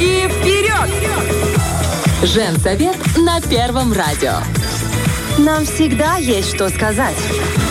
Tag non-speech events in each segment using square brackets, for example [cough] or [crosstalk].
Руки вперед! Женсовет на Первом радио. Нам всегда есть что сказать.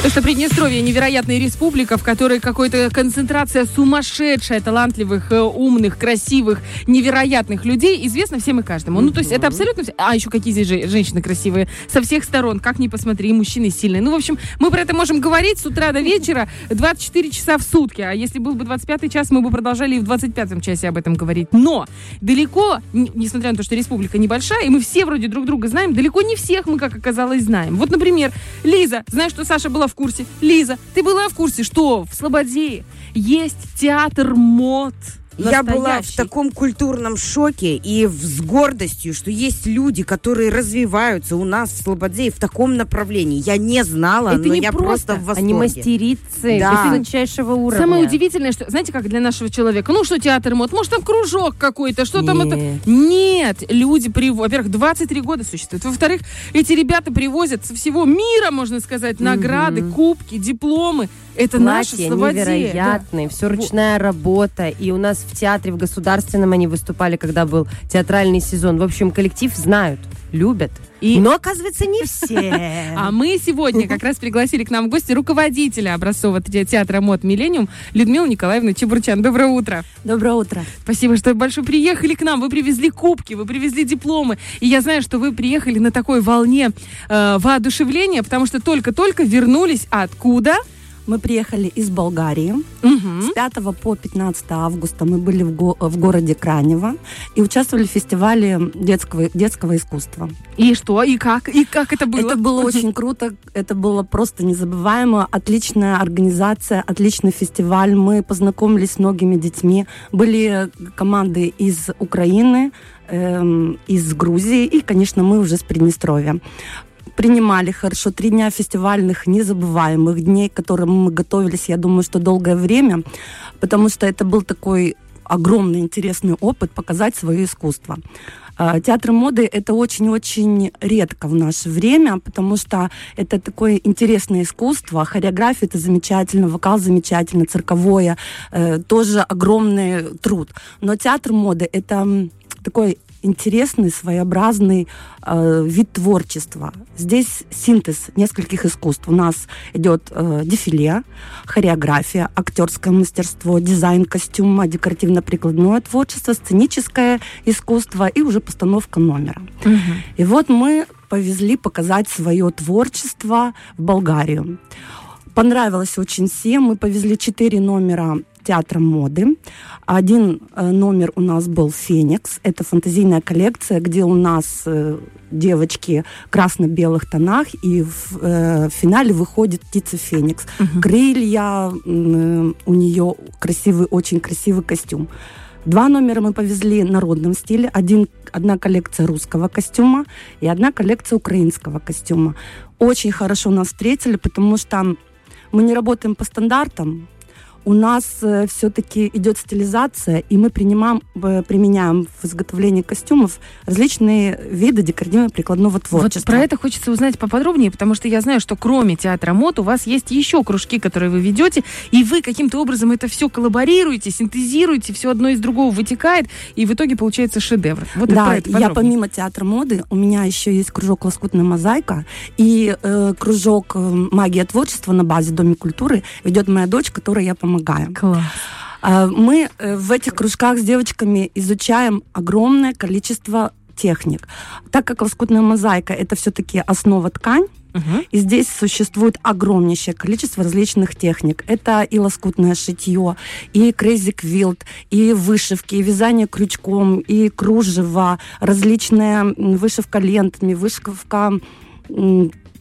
То, что Приднестровье невероятная республика, в которой какая-то концентрация сумасшедшая, талантливых, э, умных, красивых, невероятных людей, известно всем и каждому. Ну, то есть это абсолютно... А еще какие здесь же- женщины красивые. Со всех сторон, как ни посмотри, мужчины сильные. Ну, в общем, мы про это можем говорить с утра до вечера 24 часа в сутки. А если был бы 25 час, мы бы продолжали и в 25 часе об этом говорить. Но далеко, несмотря на то, что республика небольшая, и мы все вроде друг друга знаем, далеко не всех мы, как оказалось, знаем. Вот, например, Лиза, знаешь, что Саша была в курсе? Лиза, ты была в курсе, что в Слободе есть театр мод? Я была в настоящий? таком культурном шоке и с гордостью, что есть люди, которые развиваются у нас в Слободе и в таком направлении. Я не знала, Это но не я просто. просто в Они восторге. мастерицы Да. высочайшего уровня. Самое удивительное, что, знаете, как для нашего человека, ну что театр мод, может там кружок какой-то, что там это... Нет. Нет, люди привозят, во-первых, 23 года существуют, во-вторых, эти ребята привозят со всего мира, можно сказать, награды, кубки, дипломы. Это наша Платья Слободия. невероятные, все ручная работа. И у нас в театре, в государственном они выступали, когда был театральный сезон. В общем, коллектив знают, любят. И- Но, оказывается, не все. [laughs] А мы сегодня как раз пригласили к нам в гости руководителя образцового те- театра мод «Миллениум» Людмилу Николаевну Чебурчан. Доброе утро. Доброе утро. Спасибо, что большое приехали к нам. Вы привезли кубки, вы привезли дипломы. И я знаю, что вы приехали на такой волне э, воодушевления, потому что только-только вернулись откуда? Мы приехали из Болгарии. Мгм. С 5 по 15 августа мы были в, го- в городе Кранево и участвовали в фестивале детского, детского искусства. И что? И как? И как это было? Это было очень круто, это было просто незабываемо. Отличная организация, отличный фестиваль. Мы познакомились с многими детьми. Были команды из Украины, эм, из Грузии и, конечно, мы уже с Приднестровья. Принимали хорошо три дня фестивальных незабываемых дней, к которым мы готовились, я думаю, что долгое время, потому что это был такой огромный интересный опыт показать свое искусство. А, Театр моды это очень-очень редко в наше время, потому что это такое интересное искусство. Хореография это замечательно, вокал замечательно, цирковое э, тоже огромный труд. Но театр моды это такой интересный, своеобразный э, вид творчества. Здесь синтез нескольких искусств. У нас идет э, дефиле, хореография, актерское мастерство, дизайн костюма, декоративно-прикладное творчество, сценическое искусство и уже постановка номера. И вот мы повезли показать свое творчество в Болгарию. Понравилось очень всем. Мы повезли четыре номера театра моды. Один э, номер у нас был «Феникс». Это фантазийная коллекция, где у нас э, девочки в красно-белых тонах, и в, э, в финале выходит птица Феникс. Крылья, м, э, у нее красивый, очень красивый костюм. Два номера мы повезли в народном стиле. Один, одна коллекция русского костюма и одна коллекция украинского костюма. Очень хорошо нас встретили, потому что мы не работаем по стандартам. У нас все-таки идет стилизация, и мы принимаем, э, применяем в изготовлении костюмов различные виды декоративно-прикладного Вот творчества. про это хочется узнать поподробнее, потому что я знаю, что кроме театра мод у вас есть еще кружки, которые вы ведете, и вы каким-то образом это все коллаборируете, синтезируете, все одно из другого вытекает, и в итоге получается шедевр. Вот да, это я помимо театра моды, у меня еще есть кружок «Лоскутная мозаика» и э, кружок э, «Магия творчества» на базе Доме культуры ведет моя дочь, которой я помогаю. Класс. А, Мы э, в этих кружках с девочками изучаем огромное количество техник. Так как лоскутная мозаика это все-таки основа ткань, Мгм. и здесь существует огромнейшее количество различных техник. Это и лоскутное шитье, и crazy quilt, и вышивки, и вязание крючком, и кружево, различная вышивка лентами, вышивка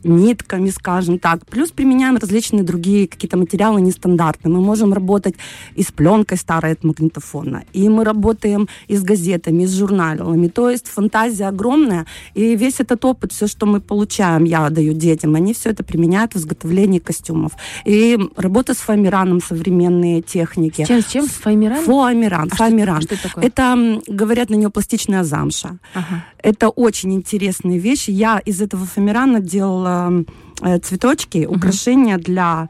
нитками, скажем так. Плюс применяем различные другие какие-то материалы нестандартные. Мы можем работать и с пленкой старой от магнитофона, и мы работаем и с газетами, и с журналами. То есть фантазия огромная, и весь этот опыт, все, что мы получаем, я даю детям, они все это применяют в изготовлении костюмов. И работа с фоамираном, современные техники. Чем, с чем? С фоамираном? Фоамиран, А что- фоамиран. что это такое? Это, говорят, на нее пластичная замша. Ага. Это очень интересные вещи. Я из этого фоамирана делала э, цветочки, украшения для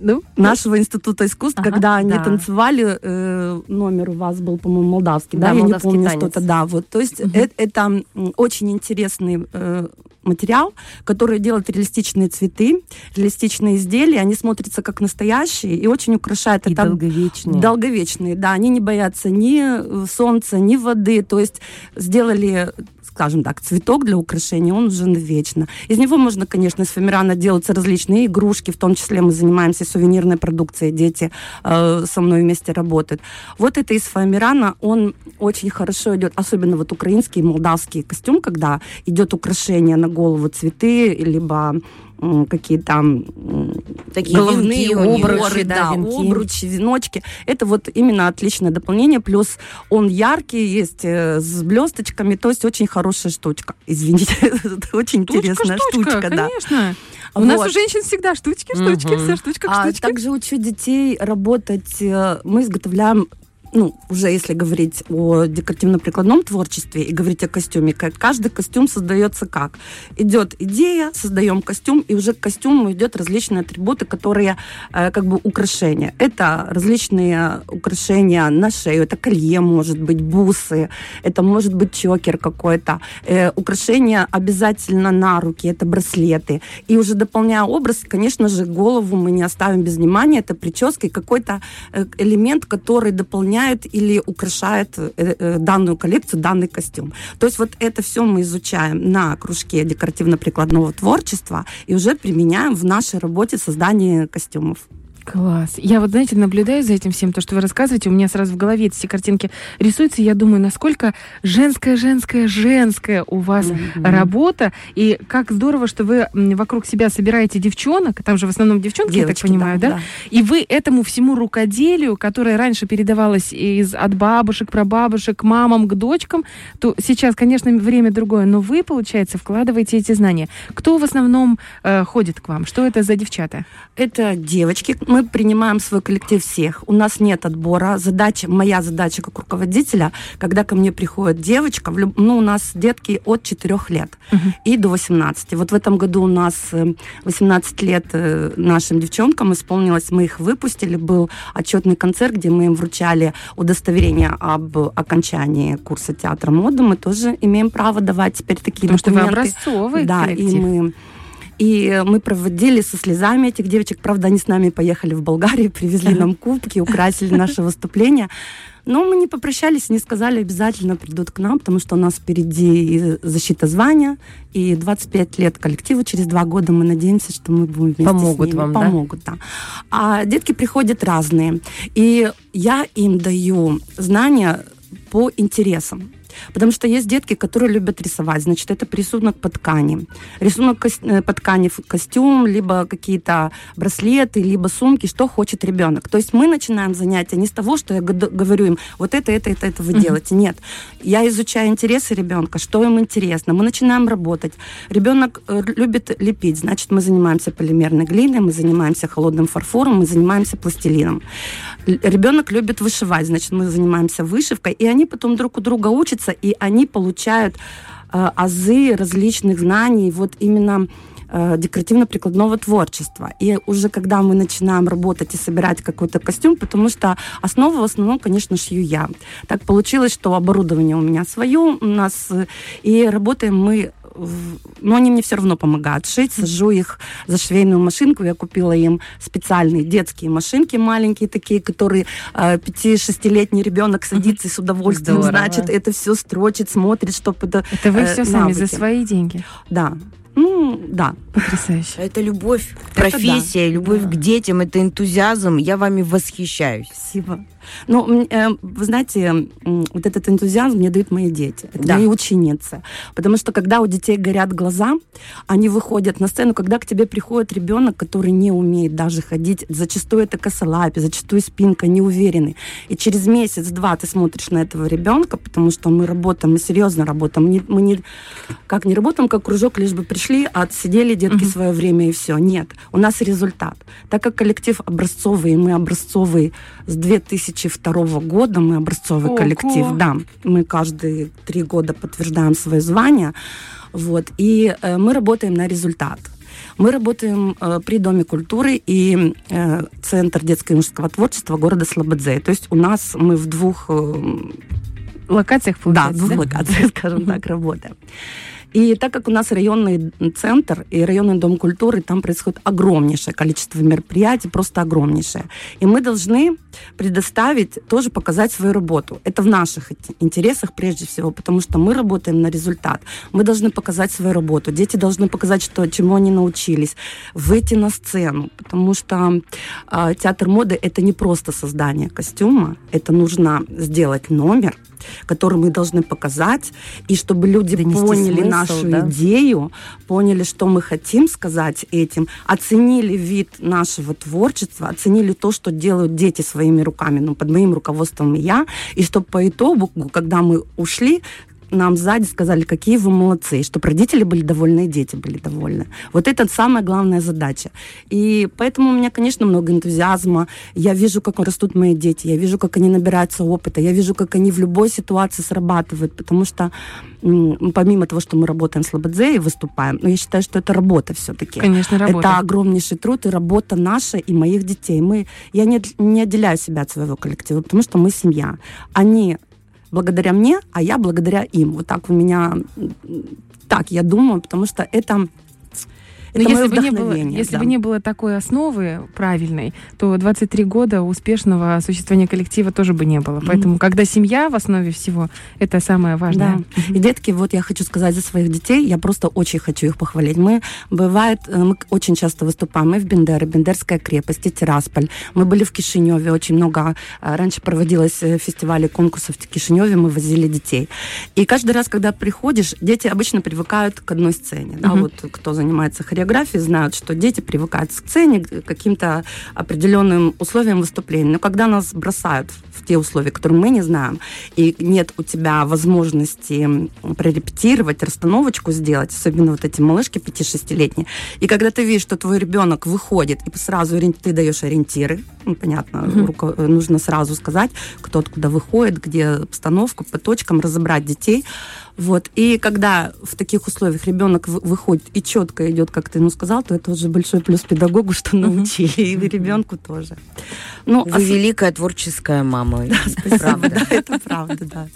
Ну, нашего института искусств, Ага, когда они да. танцевали, э, номер у вас был, по-моему, молдавский, Да, да, я не помню танец. что-то, да, вот, то есть э- это, м, очень интересный э, материал, который делает реалистичные цветы, реалистичные изделия, они смотрятся как настоящие и очень украшают. И Это долговечные. Долговечные, да. Они не боятся ни э, солнца, ни воды. То есть сделали скажем так, цветок для украшения, он уже вечно. Из него можно, конечно, из фоамирана делаться различные игрушки, в том числе мы занимаемся сувенирной продукцией, дети э, со мной вместе работают. Вот это из фоамирана, он очень хорошо идет, особенно вот украинский, молдавский костюм, когда идет украшение на голову, цветы, либо м, какие-то м, Такие головные венки уборы, да, да, венки. обручи, веночки. Это вот именно отличное дополнение. Плюс он яркий, есть э, с блесточками, то есть очень хорошая штучка. Извините, [laughs] это очень интересная штучка, да. конечно. У нас Вот. у женщин всегда штучки, штучки, Мгм. все штучка, А штучки. также учу детей работать. э, Мы изготовляем ну, уже если говорить о декоративно-прикладном творчестве и говорить о костюме, каждый костюм создается как? Идет идея, создаем костюм, и уже к костюму идет различные атрибуты, которые э, как бы украшения. Это различные украшения на шею, это колье может быть, бусы, это может быть чокер какой-то, э, украшения обязательно на руки, это браслеты. И уже дополняя образ, конечно же, голову мы не оставим без внимания, это прическа и какой-то э, элемент, который дополняет или украшает э, э, данную коллекцию, данный костюм. То есть вот это все мы изучаем на кружке декоративно-прикладного творчества и уже применяем в нашей работе создания костюмов. Класс. Я вот, знаете, наблюдаю за этим всем, то, что вы рассказываете, у меня сразу в голове эти все картинки рисуются, и я думаю, насколько женская, женская, женская у вас работа, и как здорово, что вы вокруг себя собираете девчонок, там же в основном девчонки, я так Девочки, понимаю, да? да. И вы этому всему рукоделию, которое раньше передавалось из, от бабушек, прабабушек, к мамам, к дочкам, то сейчас, конечно, время другое, но вы, получается, вкладываете эти знания. Кто в основном э, ходит к вам? Что это за девчата? Это девочки. Мы принимаем свой коллектив всех. У нас нет отбора. Задача, моя задача как руководителя, когда ко мне приходит девочка, люб- ну, у нас детки от 4 лет и до 18. Вот в этом году у нас э, 18 лет э, нашим девчонкам исполнилось. Мы их выпустили. Был отчетный концерт, где мы им вручали удостоверение об окончании курса театра моды. Мы тоже имеем право давать теперь такие Потому что вы документы. образцовый Да, коллектив. и мы и мы проводили со слезами этих девочек. Правда, они с нами поехали в Болгарию, привезли нам кубки, украсили наше выступление. Но мы не попрощались, не сказали, обязательно придут к нам, потому что у нас впереди и защита звания, и 25 лет коллективу. Через два года мы надеемся, что мы будем вместе Помогут с ними. вам, да? Помогут, да? А детки приходят разные. И я им даю знания по интересам. Потому что есть детки, которые любят рисовать. Значит, это рисунок по ткани. Рисунок э, по ткани, костюм, либо какие-то браслеты, либо сумки, что хочет ребенок. То есть мы начинаем занятия не с того, что я говорю им, вот это, это, это, это вы делаете. Нет. Я изучаю интересы ребенка, что им интересно. Мы начинаем работать. Ребенок э, любит лепить, значит, мы занимаемся полимерной глиной, мы занимаемся холодным фарфором, мы занимаемся пластилином. Ребенок любит вышивать, значит, мы занимаемся вышивкой, и они потом друг у друга учатся, и они получают э, азы различных знаний, вот именно э, декоративно-прикладного творчества. И уже когда мы начинаем работать и собирать какой-то костюм, потому что основу в основном, конечно, шью я. Так получилось, что оборудование у меня свое, у нас, э, и работаем мы но они мне все равно помогают шить, сажу их за швейную машинку. Я купила им специальные детские машинки маленькие такие, которые э, 5-6-летний ребенок садится и с удовольствием, Здорово. значит, это все строчит, смотрит, чтобы это... Это вы э, все сами за навыки. свои деньги. Да. Ну, да. Потрясающе. Это любовь к Это профессии, да. любовь Да. к детям, это энтузиазм. Я вами восхищаюсь. Спасибо. Ну, э, вы знаете, вот этот энтузиазм мне дают мои дети. Это Да. мои ученицы. Потому что когда у детей горят глаза, они выходят на сцену, когда к тебе приходит ребенок, который не умеет даже ходить, зачастую это косолапие, зачастую спинка неуверенный. И через месяц-два ты смотришь на этого ребенка, потому что мы работаем, мы серьезно работаем. Не- мы не, как не работаем, как кружок, лишь бы пришли, отсидели детки свое время и все. Нет, у нас результат. Так как коллектив образцовый, мы образцовый с 2002 года, мы образцовый Ого! коллектив, да. Мы каждые три года подтверждаем свое звание. Вот, и э, мы работаем на результат. Мы работаем э, при Доме культуры и э, Центр детского и мужского творчества города Слободзей. То есть у нас мы в двух... Э, Локациях, да, в получается, двух локациях, скажем [laughs] так, работаем. И так как у нас районный центр и районный дом культуры, там происходит огромнейшее количество мероприятий, просто огромнейшее. И мы должны предоставить, тоже показать свою работу. Это в наших интересах прежде всего, потому что мы работаем на результат. Мы должны показать свою работу. Дети должны показать, что, чему они научились. Выйти на сцену, потому что э, театр моды — это не просто создание костюма, это нужно сделать номер, который мы должны показать, и чтобы люди Донести поняли смысл, нашу да? идею, поняли, что мы хотим сказать этим, оценили вид нашего творчества, оценили то, что делают дети своими руками, ну, под моим руководством и я, и чтобы по итогу, когда мы ушли, нам сзади сказали, какие вы молодцы, и чтобы родители были довольны, и дети были довольны. Вот это самая главная задача. И поэтому у меня, конечно, много энтузиазма. Я вижу, как растут мои дети, я вижу, как они набираются опыта, я вижу, как они в любой ситуации срабатывают, потому что помимо того, что мы работаем с Лободзе и выступаем, но я считаю, что это работа все-таки. Конечно, работа. Это огромнейший труд и работа наша и моих детей. Мы, я не, не отделяю себя от своего коллектива, потому что мы семья. Они благодаря мне, а я благодаря им. Вот так у меня, так я думаю, потому что это, Но это если бы, не было, если да. бы не было такой основы правильной, то 23 года успешного существования коллектива тоже бы не было. Поэтому, когда семья в основе всего, это самое важное. Да. И детки, вот я хочу сказать за своих детей, я просто очень хочу их похвалить. Мы, бывает, э, мы очень часто выступаем, мы в Бендере, Бендерская крепость, и Тирасполь. Мы были в Кишиневе, очень много, э, раньше проводилось э, фестивалей, конкурсов в Кишиневе, мы возили детей. И каждый раз, когда приходишь, дети обычно привыкают к одной сцене. Да? Мгм. Вот кто занимается хореографией, знают, что дети привыкают к сцене, к каким-то определенным условиям выступления. Но когда нас бросают в те условия, которые мы не знаем, и нет у тебя возможности прорепетировать, расстановочку сделать, особенно вот эти малышки 5-6-летние, и когда ты видишь, что твой ребенок выходит, и сразу ты даешь ориентиры, ну, понятно, руко- э, нужно сразу сказать, кто откуда выходит, где обстановку, по точкам разобрать детей, вот. И когда в таких условиях ребенок вы- выходит и четко идет, как ты ему сказал, то это уже большой плюс педагогу, что научили, и ребенку тоже. Ну, Вы ос- великая творческая мама. Спасибо, Правда. да, это правда, да.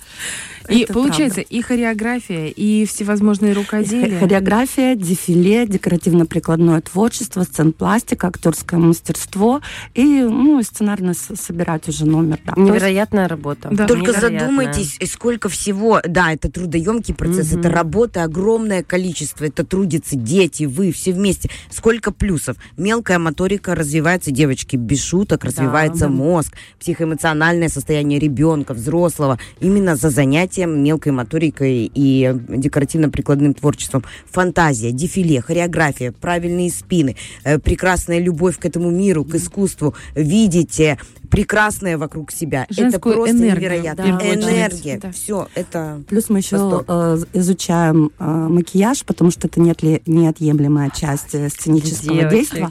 И Это получается и хореография, и всевозможные правда. рукоделия. Хореография, дефиле, декоративно-прикладное творчество, сценпластика, актерское мастерство и ну, и сценарно собирать уже номер. Да. Невероятная работа. Да. Только Невероятная. задумайтесь, э, сколько всего, да, это трудоемкий процесс, Мгм. это работа огромное количество, это трудятся дети, вы, все вместе. Сколько плюсов. Мелкая моторика развивается, девочки, без шуток, развивается да. мозг, психоэмоциональное состояние ребенка, взрослого, именно за занятием мелкой моторикой и декоративно-прикладным творчеством. Фантазия, дефиле, хореография, правильные спины, э, прекрасная любовь к этому миру, к искусству, видите прекрасное вокруг себя. это Женскую просто энергию, невероятно. да, Энергия. да. Все, это... Плюс мы еще Восторг. э, изучаем э, макияж, потому что это неотли- неотъемлемая часть э, сценического Девочки. действия.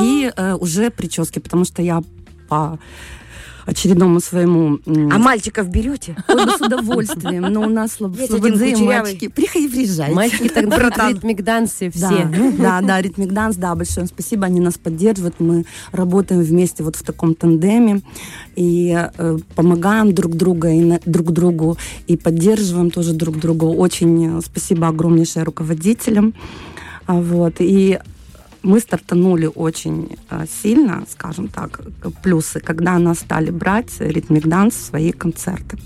И э, уже прически, потому что я по очередному своему... А мальчиков берете? Ой, да с удовольствием. Но у нас [laughs] в кучерявый. мальчики. Приходи, приезжайте. Мальчики [laughs] так Братан. ритмик дансы Да, все. да, да, ритмик данс, да, большое спасибо, они нас поддерживают, мы работаем вместе вот в таком тандеме и э, помогаем друг друга и друг другу и поддерживаем тоже друг друга. Очень э, спасибо огромнейшее руководителям, А, вот и мы стартанули очень э, сильно, скажем так, плюсы, когда нас стали брать ритмик данс в свои концерты.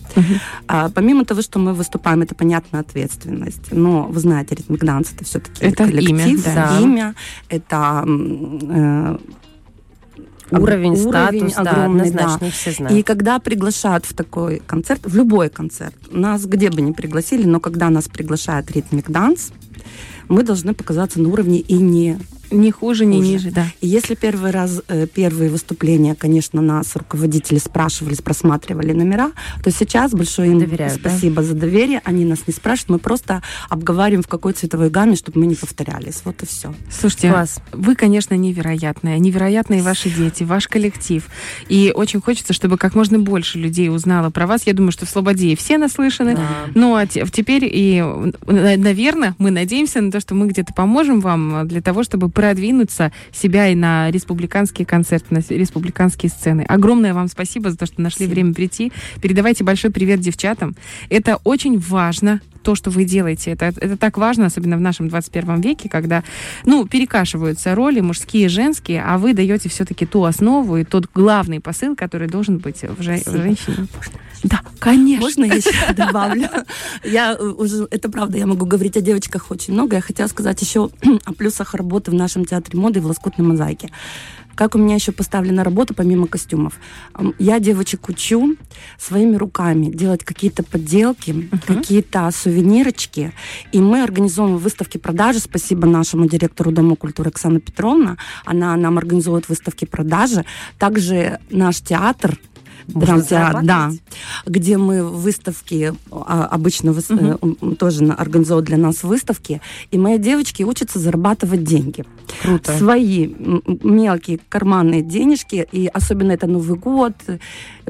А, помимо того, что мы выступаем, это понятная ответственность. Но вы знаете, ритмик данс это все-таки Это коллектив, имя, да. имя, это э, Уровень, уровень статус, да, огромный, да. однозначно, их все И знают. когда приглашают в такой концерт, в любой концерт, нас где бы ни пригласили, но когда нас приглашает ритмик данс, мы должны показаться на уровне и не Ни хуже, ни Хуже. ниже, да. и если первый раз, э, первые выступления, конечно, нас руководители спрашивали, просматривали номера, то сейчас большое им Доверяют, да? спасибо за доверие. Они нас не спрашивают, мы просто обговариваем, в какой цветовой гамме, чтобы мы не повторялись. Вот и все. Слушайте, Класс. вы, конечно, невероятные. Невероятные ваши дети, ваш коллектив. И очень хочется, чтобы как можно больше людей узнало про вас. Я думаю, что в Слободее все наслышаны. Да. Ну, а те- теперь и, наверное, мы надеемся на то, что мы где-то поможем вам для того, чтобы продвинуться себя и на республиканские концерты, на республиканские сцены. Огромное вам спасибо за то, что нашли Спасибо. время прийти. Передавайте большой привет девчатам. Это очень важно, то, что вы делаете. Это, это так важно, особенно в нашем 21 веке, когда, ну, перекашиваются роли мужские и женские, а вы даете все-таки ту основу и тот главный посыл, который должен быть в, же- в женщине. Да, конечно. Можно я еще добавлю? Я э, уже, это правда, я могу говорить о девочках очень много. Я хотела сказать еще [clears throat] о плюсах работы в нашем театре моды в лоскутной мозаике. Как у меня еще поставлена работа помимо костюмов? Я девочек учу своими руками делать какие-то подделки, какие-то сувенирочки. И мы организовываем выставки продажи. Спасибо нашему директору Дома культуры Оксана Петровна. Она нам организует выставки продажи. Также наш театр драмтеатр, да, где мы выставки а, обычно м, тоже организовывают для нас выставки, и мои девочки учатся зарабатывать деньги. Круто. Свои мелкие карманные денежки, и особенно это Новый год,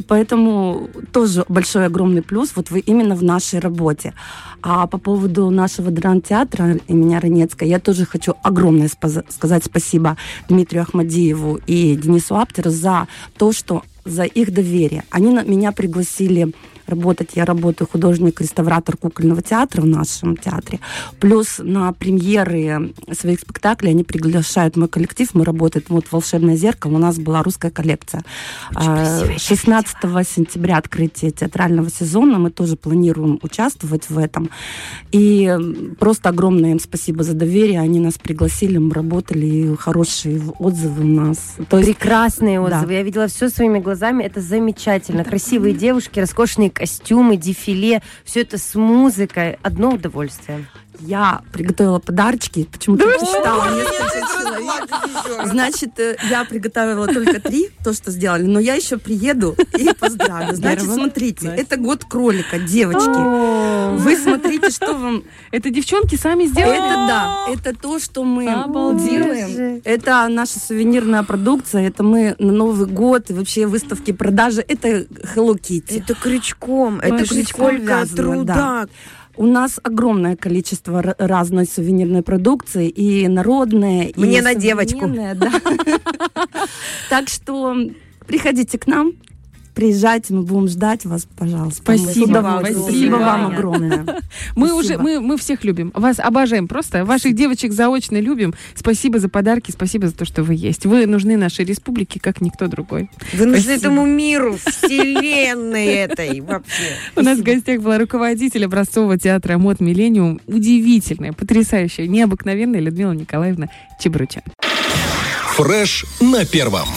поэтому тоже большой огромный плюс вот вы именно в нашей работе. А по поводу нашего драмтеатра имени Ранецкой, я тоже хочу огромное спаз- сказать спасибо Дмитрию Ахмадиеву и Денису Аптеру за то, что за их доверие. Они на- меня пригласили работать. Я работаю художник-реставратор кукольного театра в нашем театре. Плюс на премьеры своих спектаклей они приглашают мой коллектив. Мы работаем вот «Волшебное зеркало». У нас была русская коллекция. А, 16 сентября открытие театрального сезона. Мы тоже планируем участвовать в этом. И просто огромное им спасибо за доверие. Они нас пригласили, мы работали, и хорошие отзывы у нас. То есть Прекрасные Да. отзывы. Я видела все своими глазами. Это замечательно. Красивые девушки, роскошные костюмы, дефиле. Все это с музыкой. Одно удовольствие. Я приготовила подарочки, почему-то посчитала несколько человек. Значит, э, я приготовила только три, то, что сделали, но я еще приеду и поздравлю. Значит, смотрите, это год кролика, девочки. Вы смотрите, что вам... Это девчонки сами сделали? Это да, это то, что мы делаем. Это наша сувенирная продукция, это мы на Новый год и вообще выставки продажи. Это Hello Kitty. Это крючком, это Крючком труда. да. У нас огромное количество разной сувенирной продукции, и народная, и Мне на девочку. да. [laughs] Так что приходите к нам, приезжайте, мы будем ждать вас, пожалуйста. Спасибо вам, Спасибо вам огромное. [laughs] Мы Спасибо. уже, мы, мы всех любим. Вас обожаем просто. Ваших девочек заочно любим. Спасибо за подарки, спасибо за то, что вы есть. Вы нужны нашей республике, как никто другой. Вы нужны этому миру, вселенной этой вообще. У нас в гостях была руководитель образцового театра «Мод Миллениум». Удивительная, потрясающая, необыкновенная Людмила Николаевна Чебручан. Фреш на первом.